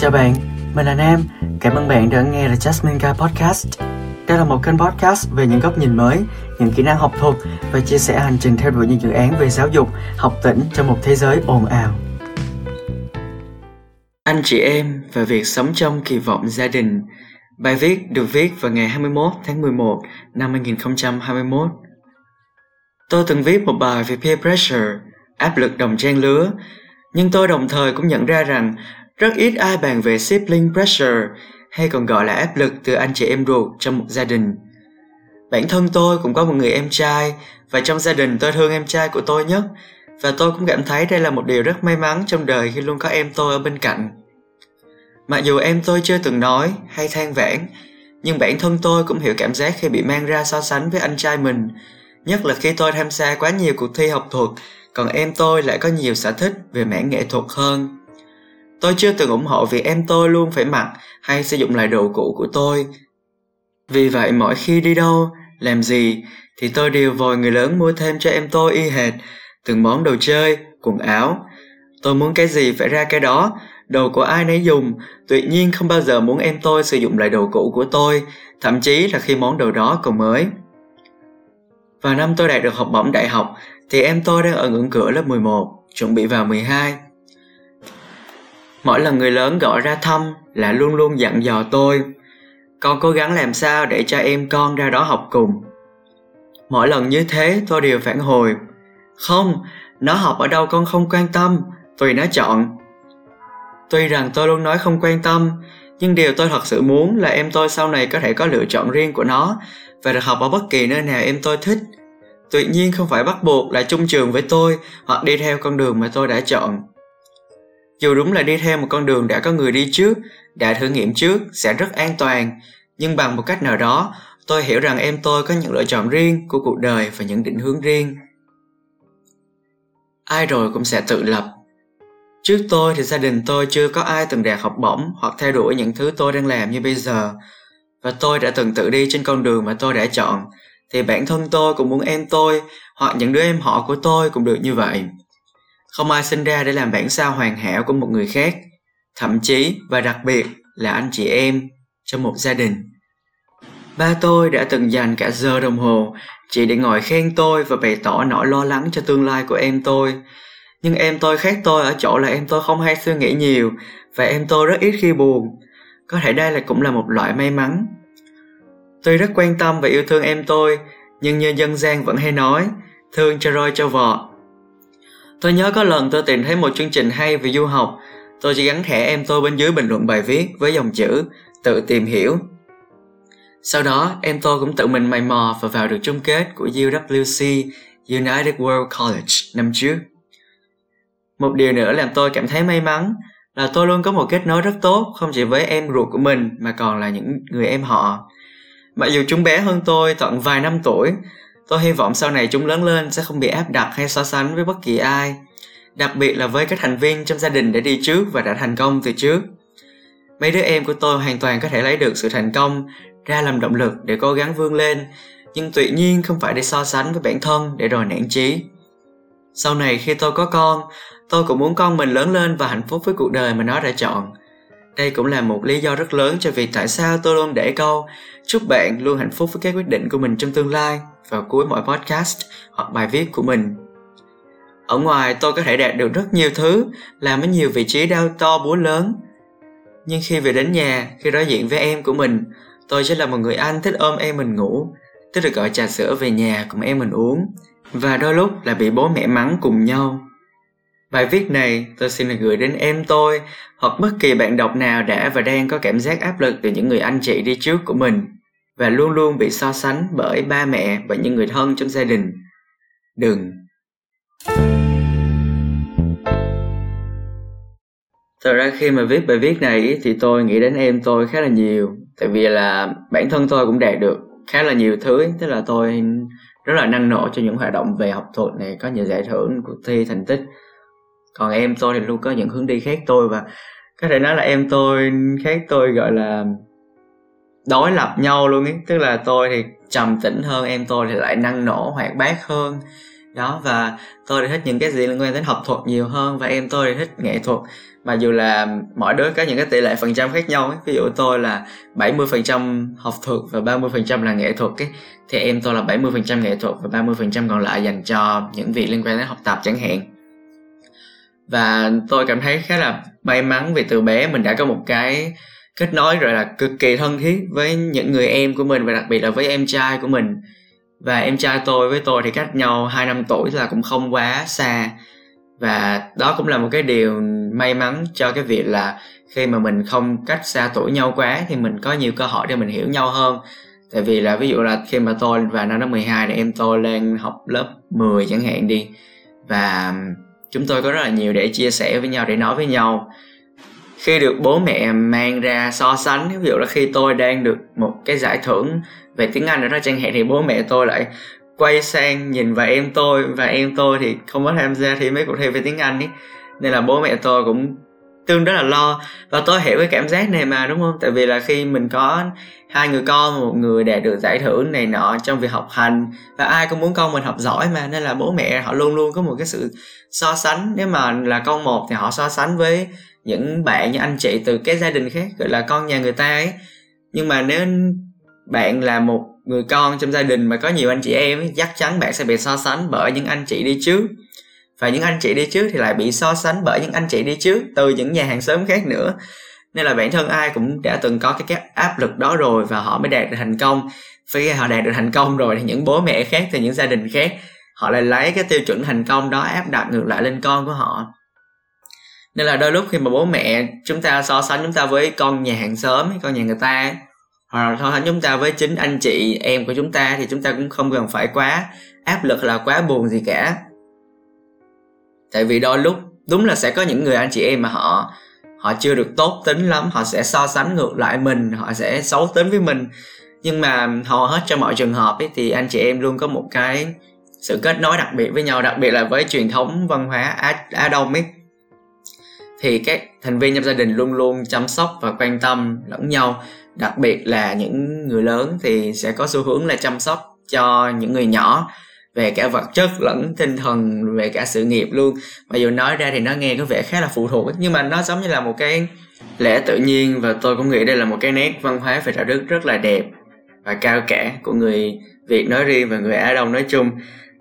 Chào bạn, mình là Nam. Cảm ơn bạn đã nghe The Jasmine Guy Podcast. Đây là một kênh podcast về những góc nhìn mới, những kỹ năng học thuật và chia sẻ hành trình theo đuổi những dự án về giáo dục, học tỉnh trong một thế giới ồn ào. Anh chị em và việc sống trong kỳ vọng gia đình Bài viết được viết vào ngày 21 tháng 11 năm 2021. Tôi từng viết một bài về peer pressure, áp lực đồng trang lứa, nhưng tôi đồng thời cũng nhận ra rằng rất ít ai bàn về sibling pressure hay còn gọi là áp lực từ anh chị em ruột trong một gia đình. Bản thân tôi cũng có một người em trai và trong gia đình tôi thương em trai của tôi nhất và tôi cũng cảm thấy đây là một điều rất may mắn trong đời khi luôn có em tôi ở bên cạnh. Mặc dù em tôi chưa từng nói hay than vãn, nhưng bản thân tôi cũng hiểu cảm giác khi bị mang ra so sánh với anh trai mình, nhất là khi tôi tham gia quá nhiều cuộc thi học thuật, còn em tôi lại có nhiều sở thích về mảng nghệ thuật hơn. Tôi chưa từng ủng hộ việc em tôi luôn phải mặc hay sử dụng lại đồ cũ của tôi. Vì vậy mỗi khi đi đâu, làm gì thì tôi đều vòi người lớn mua thêm cho em tôi y hệt, từng món đồ chơi, quần áo. Tôi muốn cái gì phải ra cái đó, đồ của ai nấy dùng, tuy nhiên không bao giờ muốn em tôi sử dụng lại đồ cũ của tôi, thậm chí là khi món đồ đó còn mới. Và năm tôi đạt được học bổng đại học thì em tôi đang ở ngưỡng cửa lớp 11, chuẩn bị vào 12. Mỗi lần người lớn gọi ra thăm là luôn luôn dặn dò tôi Con cố gắng làm sao để cho em con ra đó học cùng? Mỗi lần như thế tôi đều phản hồi Không, nó học ở đâu con không quan tâm Tùy nó chọn. Tuy rằng tôi luôn nói không quan tâm Nhưng điều tôi thật sự muốn là em tôi sau này có thể có lựa chọn riêng của nó Và được học ở bất kỳ nơi nào em tôi thích. Tuy nhiên không phải bắt buộc là chung trường với tôi Hoặc đi theo con đường mà tôi đã chọn dù đúng là đi theo một con đường đã có người đi trước, đã thử nghiệm trước sẽ rất an toàn, nhưng bằng một cách nào đó, tôi hiểu rằng em tôi có những lựa chọn riêng của cuộc đời và những định hướng riêng. Ai rồi cũng sẽ tự lập. Trước tôi thì gia đình tôi chưa có ai từng đạt học bổng hoặc theo đuổi những thứ tôi đang làm như bây giờ. Và tôi đã từng tự đi trên con đường mà tôi đã chọn, thì bản thân tôi cũng muốn em tôi hoặc những đứa em họ của tôi cũng được như vậy. Không ai sinh ra để làm bản sao hoàn hảo của một người khác, thậm chí và đặc biệt là anh chị em trong một gia đình. Ba tôi đã từng dành cả giờ đồng hồ chỉ để ngồi khen tôi và bày tỏ nỗi lo lắng cho tương lai của em tôi. Nhưng em tôi khác tôi ở chỗ là em tôi không hay suy nghĩ nhiều và em tôi rất ít khi buồn. Có thể đây là cũng là một loại may mắn. Tôi rất quan tâm và yêu thương em tôi, nhưng như dân gian vẫn hay nói, thương cho roi cho vọt Tôi nhớ có lần tôi tìm thấy một chương trình hay về du học, tôi chỉ gắn thẻ em tôi bên dưới bình luận bài viết với dòng chữ tự tìm hiểu. Sau đó, em tôi cũng tự mình mày mò và vào được chung kết của UWC United World College năm trước. Một điều nữa làm tôi cảm thấy may mắn là tôi luôn có một kết nối rất tốt không chỉ với em ruột của mình mà còn là những người em họ. Mặc dù chúng bé hơn tôi tận vài năm tuổi, Tôi hy vọng sau này chúng lớn lên sẽ không bị áp đặt hay so sánh với bất kỳ ai, đặc biệt là với các thành viên trong gia đình đã đi trước và đã thành công từ trước. Mấy đứa em của tôi hoàn toàn có thể lấy được sự thành công ra làm động lực để cố gắng vươn lên, nhưng tuyệt nhiên không phải để so sánh với bản thân để rồi nản chí. Sau này khi tôi có con, tôi cũng muốn con mình lớn lên và hạnh phúc với cuộc đời mà nó đã chọn. Đây cũng là một lý do rất lớn cho việc tại sao tôi luôn để câu chúc bạn luôn hạnh phúc với các quyết định của mình trong tương lai vào cuối mỗi podcast hoặc bài viết của mình. Ở ngoài tôi có thể đạt được rất nhiều thứ, làm ở nhiều vị trí đau to búa lớn. Nhưng khi về đến nhà, khi đối diện với em của mình, tôi sẽ là một người anh thích ôm em mình ngủ, thích được gọi trà sữa về nhà cùng em mình uống, và đôi lúc là bị bố mẹ mắng cùng nhau. Bài viết này tôi xin được gửi đến em tôi hoặc bất kỳ bạn đọc nào đã và đang có cảm giác áp lực từ những người anh chị đi trước của mình và luôn luôn bị so sánh bởi ba mẹ và những người thân trong gia đình. Đừng. Thật ra khi mà viết bài viết này thì tôi nghĩ đến em tôi khá là nhiều Tại vì là bản thân tôi cũng đạt được khá là nhiều thứ Tức là tôi rất là năng nổ cho những hoạt động về học thuật này Có nhiều giải thưởng, cuộc thi, thành tích còn em tôi thì luôn có những hướng đi khác tôi Và có thể nói là em tôi, khác tôi, gọi là, đối lập nhau luôn ấy. Tức là tôi thì trầm tĩnh hơn, em tôi thì lại năng nổ, hoạt bát hơn. Đó, và tôi thì thích những cái gì liên quan đến học thuật nhiều hơn và em tôi thì thích nghệ thuật. Mà dù là mỗi đứa có những cái tỷ lệ phần trăm khác nhau ấy. ví dụ tôi là 70% học thuật và 30% là nghệ thuật ấy, thì em tôi là 70% nghệ thuật và 30% còn lại dành cho những việc liên quan đến học tập chẳng hạn và tôi cảm thấy khá là may mắn vì từ bé mình đã có một cái kết nối rồi là cực kỳ thân thiết với những người em của mình và đặc biệt là với em trai của mình. Và em trai tôi với tôi thì cách nhau 2 năm tuổi là cũng không quá xa. Và đó cũng là một cái điều may mắn cho cái việc là khi mà mình không cách xa tuổi nhau quá thì mình có nhiều cơ hội để mình hiểu nhau hơn. Tại vì là ví dụ là khi mà tôi vào năm lớp 12 thì em tôi lên học lớp 10 chẳng hạn đi. Và chúng tôi có rất là nhiều để chia sẻ với nhau, để nói với nhau. Khi được bố mẹ mang ra so sánh, ví dụ là khi tôi đang được một cái giải thưởng về tiếng Anh ở đó chẳng hạn thì bố mẹ tôi lại quay sang nhìn vào em tôi, và em tôi thì không có tham gia thi mấy cuộc thi về tiếng Anh ấy. Nên là bố mẹ tôi cũng tương rất là lo và tôi hiểu cái cảm giác này mà đúng không? Tại vì là khi mình có hai người con một người đạt được giải thưởng này nọ trong việc học hành và ai cũng muốn con mình học giỏi mà nên là bố mẹ họ luôn luôn có một cái sự so sánh. Nếu mà là con một thì họ so sánh với những bạn như anh chị từ cái gia đình khác gọi là con nhà người ta ấy. Nhưng mà nếu bạn là một người con trong gia đình mà có nhiều anh chị em ấy, chắc chắn bạn sẽ bị so sánh bởi những anh chị đi trước và những anh chị đi trước thì lại bị so sánh bởi những anh chị đi trước từ những nhà hàng xóm khác nữa. Nên là bản thân ai cũng đã từng có cái, cái áp lực đó rồi và họ mới đạt được thành công. Khi họ đạt được thành công rồi thì những bố mẹ khác thì những gia đình khác họ lại lấy cái tiêu chuẩn thành công đó áp đặt ngược lại lên con của họ. Nên là đôi lúc khi mà bố mẹ chúng ta so sánh chúng ta với con nhà hàng xóm con nhà người ta hoặc là so sánh chúng ta với chính anh chị em của chúng ta thì chúng ta cũng không cần phải quá áp lực là quá buồn gì cả tại vì đôi lúc đúng là sẽ có những người anh chị em mà họ họ chưa được tốt tính lắm họ sẽ so sánh ngược lại mình họ sẽ xấu tính với mình. Nhưng mà hầu hết trong mọi trường hợp ấy, thì anh chị em luôn có một cái sự kết nối đặc biệt với nhau đặc biệt là với truyền thống văn hóa á, á đông ấy. Thì các thành viên trong gia đình luôn luôn chăm sóc và quan tâm lẫn nhau. Đặc biệt là những người lớn thì sẽ có xu hướng là chăm sóc cho những người nhỏ về cả vật chất lẫn tinh thần, về cả sự nghiệp luôn. Mặc dù nói ra thì nó nghe có vẻ khá là phụ thuộc nhưng mà nó giống như là một cái lẽ tự nhiên và tôi cũng nghĩ đây là một cái nét văn hóa về đạo đức rất là đẹp và cao cả của người việt nói riêng và người á đông nói chung.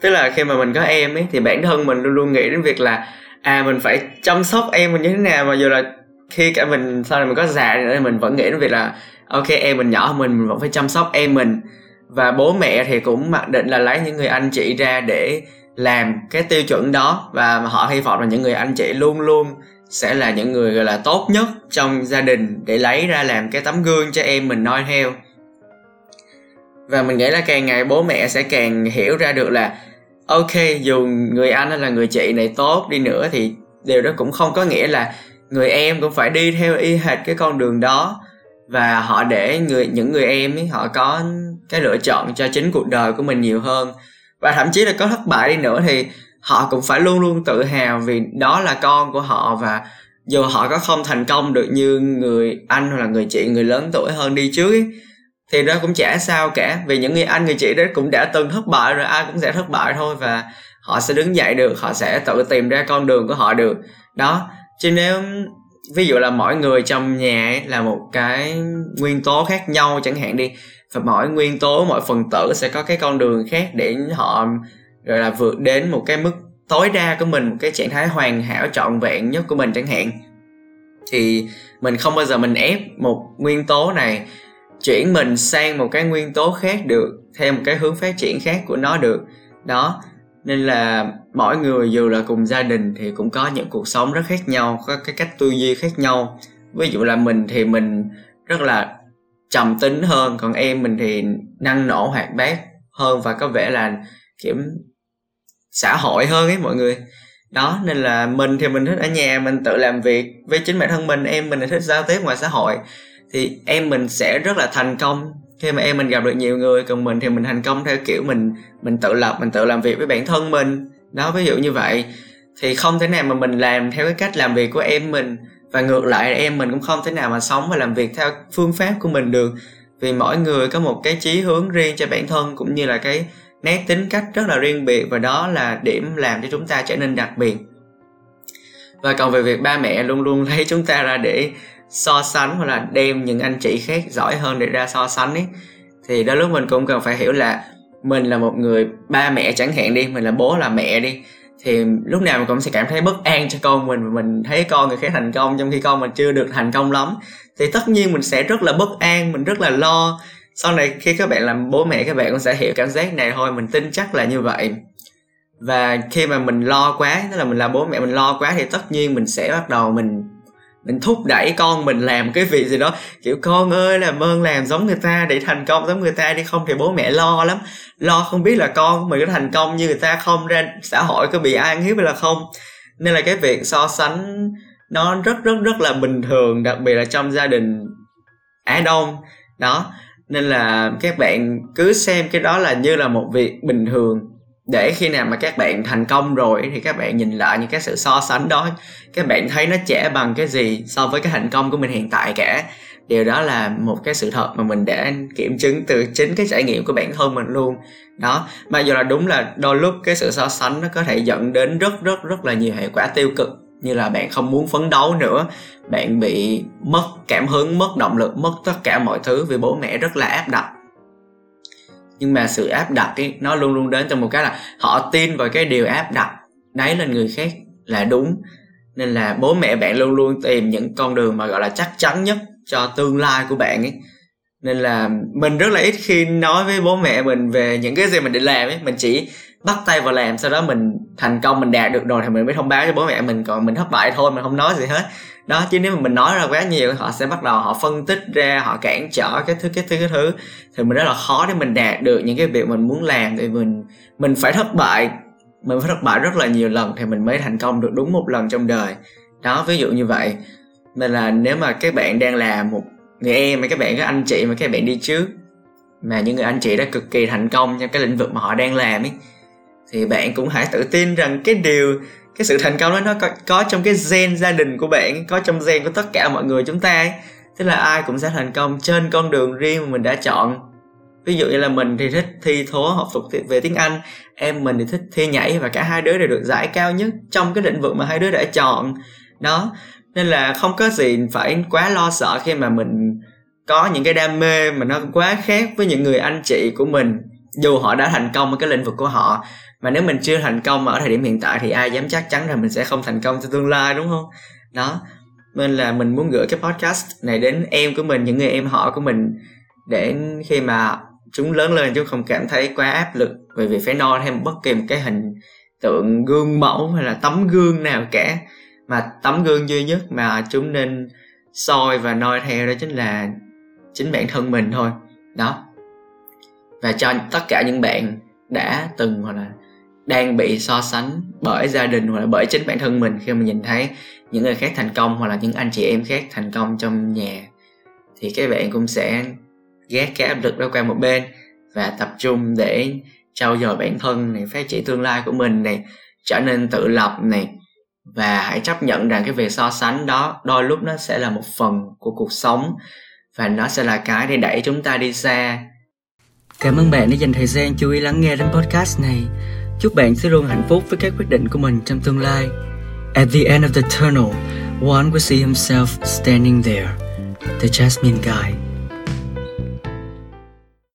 Tức là khi mà mình có em ấy thì bản thân mình luôn luôn nghĩ đến việc là à mình phải chăm sóc em mình như thế nào. Mà dù là khi cả mình, sau này mình có già thì mình vẫn nghĩ đến việc là, ok, em mình nhỏ mình mình vẫn phải chăm sóc em mình và bố mẹ thì cũng mặc định là lấy những người anh chị ra để làm cái tiêu chuẩn đó. Và họ hy vọng là những người anh chị luôn luôn sẽ là những người gọi là tốt nhất trong gia đình để lấy ra làm cái tấm gương cho em mình noi theo. Và mình nghĩ là càng ngày bố mẹ sẽ càng hiểu ra được là, ok, dù người anh hay là người chị này tốt đi nữa thì điều đó cũng không có nghĩa là người em cũng phải đi theo y hệt cái con đường đó. Và họ để người, những người em ấy, họ có cái lựa chọn cho chính cuộc đời của mình nhiều hơn. Và thậm chí là có thất bại đi nữa thì họ cũng phải luôn luôn tự hào vì đó là con của họ và dù họ có không thành công được như người anh hoặc là người chị người lớn tuổi hơn đi trước ấy, thì nó cũng chả sao cả. Vì những người anh người chị đó cũng đã từng thất bại rồi ai cũng sẽ thất bại thôi và họ sẽ đứng dậy được họ sẽ tự tìm ra con đường của họ được. Đó chứ nếu ví dụ là mỗi người trong nhà ấy là một cái nguyên tố khác nhau chẳng hạn đi và mỗi nguyên tố mỗi phần tử sẽ có cái con đường khác để họ, gọi là, vượt đến một cái mức tối đa của mình, một cái trạng thái hoàn hảo, trọn vẹn nhất của mình chẳng hạn. Thì mình không bao giờ mình ép một nguyên tố này chuyển mình sang một cái nguyên tố khác được, theo một cái hướng phát triển khác của nó được. Đó, nên là mỗi người dù là cùng gia đình thì cũng có những cuộc sống rất khác nhau, có cái cách tư duy khác nhau. Ví dụ là mình thì mình rất là trầm tính hơn, còn em mình thì năng nổ hoạt bát hơn và có vẻ là, kiểu, xã hội hơn ấy mọi người. Đó, nên là mình thì mình thích ở nhà, mình tự làm việc với chính bản thân mình, em mình thì thích giao tiếp ngoài xã hội. Thì em mình sẽ rất là thành công khi mà em mình gặp được nhiều người, còn mình thì mình thành công theo kiểu mình mình tự lập, mình tự làm việc với bản thân mình. Đó, ví dụ như vậy. Thì không thể nào mà mình làm theo cái cách làm việc của em mình và ngược lại, em mình cũng không thể nào mà sống và làm việc theo phương pháp của mình được. Vì mỗi người có một cái chí hướng riêng cho bản thân cũng như là cái nét tính cách rất là riêng biệt, và đó là điểm làm cho chúng ta trở nên đặc biệt. Và còn về việc ba mẹ, luôn luôn lấy chúng ta ra để so sánh hoặc là đem những anh chị khác giỏi hơn để ra so sánh ấy. Thì đôi lúc mình cũng cần phải hiểu là mình là một người ba mẹ chẳng hạn đi, mình là bố là mẹ đi thì lúc nào mình cũng sẽ cảm thấy bất an cho con mình mình thấy con người khác thành công, trong khi con mình chưa được thành công lắm. Thì tất nhiên mình sẽ rất là bất an, mình rất là lo. Sau này khi các bạn làm bố mẹ, các bạn cũng sẽ hiểu cảm giác này thôi, mình tin chắc là như vậy. Và khi mà mình lo quá, tức là mình làm bố mẹ mình lo quá, thì tất nhiên mình sẽ bắt đầu mình mình thúc đẩy con mình làm cái việc gì đó. Kiểu, con ơi, làm ơn làm giống người ta để thành công giống người ta đi. Không, thì bố mẹ lo lắm. Lo không biết là con mình có thành công như người ta không ra xã hội có bị ai hiếp hay là không. Nên là cái việc so sánh nó rất rất rất là bình thường, đặc biệt là trong gia đình á đông. Đó. Nên là các bạn cứ xem cái đó là như là một việc bình thường để khi nào mà các bạn thành công rồi thì các bạn nhìn lại những cái sự so sánh đó. Các bạn thấy nó trẻ bằng cái gì so với cái thành công của mình hiện tại cả. Điều đó là một cái sự thật mà mình đã kiểm chứng từ chính cái trải nghiệm của bản thân mình luôn. Đó mà dù là đúng là đôi lúc cái sự so sánh nó có thể dẫn đến rất rất rất là nhiều hệ quả tiêu cực, như là bạn không muốn phấn đấu nữa, bạn bị mất cảm hứng, mất động lực, mất tất cả mọi thứ vì bố mẹ rất là áp đặt nhưng mà sự áp đặt ấy, nó luôn luôn đến trong một cái là họ tin vào cái điều áp đặt đấy lên người khác là đúng. Nên là bố mẹ bạn luôn luôn tìm những con đường mà gọi là chắc chắn nhất cho tương lai của bạn ấy. Nên là mình rất là ít khi nói với bố mẹ mình về những cái gì mình định làm ấy. Mình chỉ bắt tay vào làm, sau đó mình thành công, mình đạt được rồi thì mình mới thông báo cho bố mẹ mình. Còn mình thất bại thôi, mình không nói gì hết đó, chứ nếu mà mình nói ra quá nhiều, họ sẽ bắt đầu họ phân tích ra, họ cản trở cái thứ cái thứ cái thứ. Thì mình rất là khó để mình đạt được những cái việc mình muốn làm thì mình mình phải thất bại, mình phải thất bại rất là nhiều lần thì mình mới thành công được đúng một lần trong đời. Đó, ví dụ như vậy. Nên là nếu mà các bạn đang là một người em mà các bạn, các anh chị mà các bạn đi trước, mà những người anh chị đã cực kỳ thành công trong cái lĩnh vực mà họ đang làm ấy, thì bạn cũng hãy tự tin rằng cái điều cái sự thành công đó nó có, có trong cái gen gia đình của bạn có trong gen của tất cả mọi người chúng ta ấy. tức là ai cũng sẽ thành công trên con đường riêng mà mình đã chọn. Ví dụ như là mình thì thích thi thố học thuật về tiếng anh. Em mình thì thích thi nhảy và cả hai đứa đều được giải cao nhất trong cái lĩnh vực mà hai đứa đã chọn. Đó. Nên là không có gì phải quá lo sợ khi mà mình có những cái đam mê mà nó quá khác với những người anh chị của mình dù họ đã thành công ở cái lĩnh vực của họ mà nếu mình chưa thành công ở thời điểm hiện tại thì ai dám chắc chắn là mình sẽ không thành công trong tương lai, đúng không? Đó. Nên là mình muốn gửi cái podcast này đến em của mình, những người em họ của mình, để khi mà chúng lớn lên chúng không cảm thấy quá áp lực về việc phải no thêm bất kỳ một cái hình tượng gương mẫu hay là tấm gương nào cả. Mà tấm gương duy nhất mà chúng nên soi và noi theo đó chính là chính bản thân mình thôi. Đó. Và cho tất cả những bạn đã từng hoặc là đang bị so sánh bởi gia đình hoặc là bởi chính bản thân mình khi mà nhìn thấy những người khác thành công hoặc là những anh chị em khác thành công trong nhà, thì các bạn cũng sẽ gác cái áp lực đó qua một bên và tập trung để trau dồi bản thân này, phát triển tương lai của mình này, trở nên tự lập này. Và hãy chấp nhận rằng cái việc so sánh đó đôi lúc nó sẽ là một phần của cuộc sống và nó sẽ là cái để đẩy chúng ta đi xa. Cảm ơn bạn đã dành thời gian chú ý lắng nghe đến podcast này chúc bạn sẽ luôn hạnh phúc với các quyết định của mình trong tương lai. At the end of the tunnel, one will see himself standing there, the jasmine guy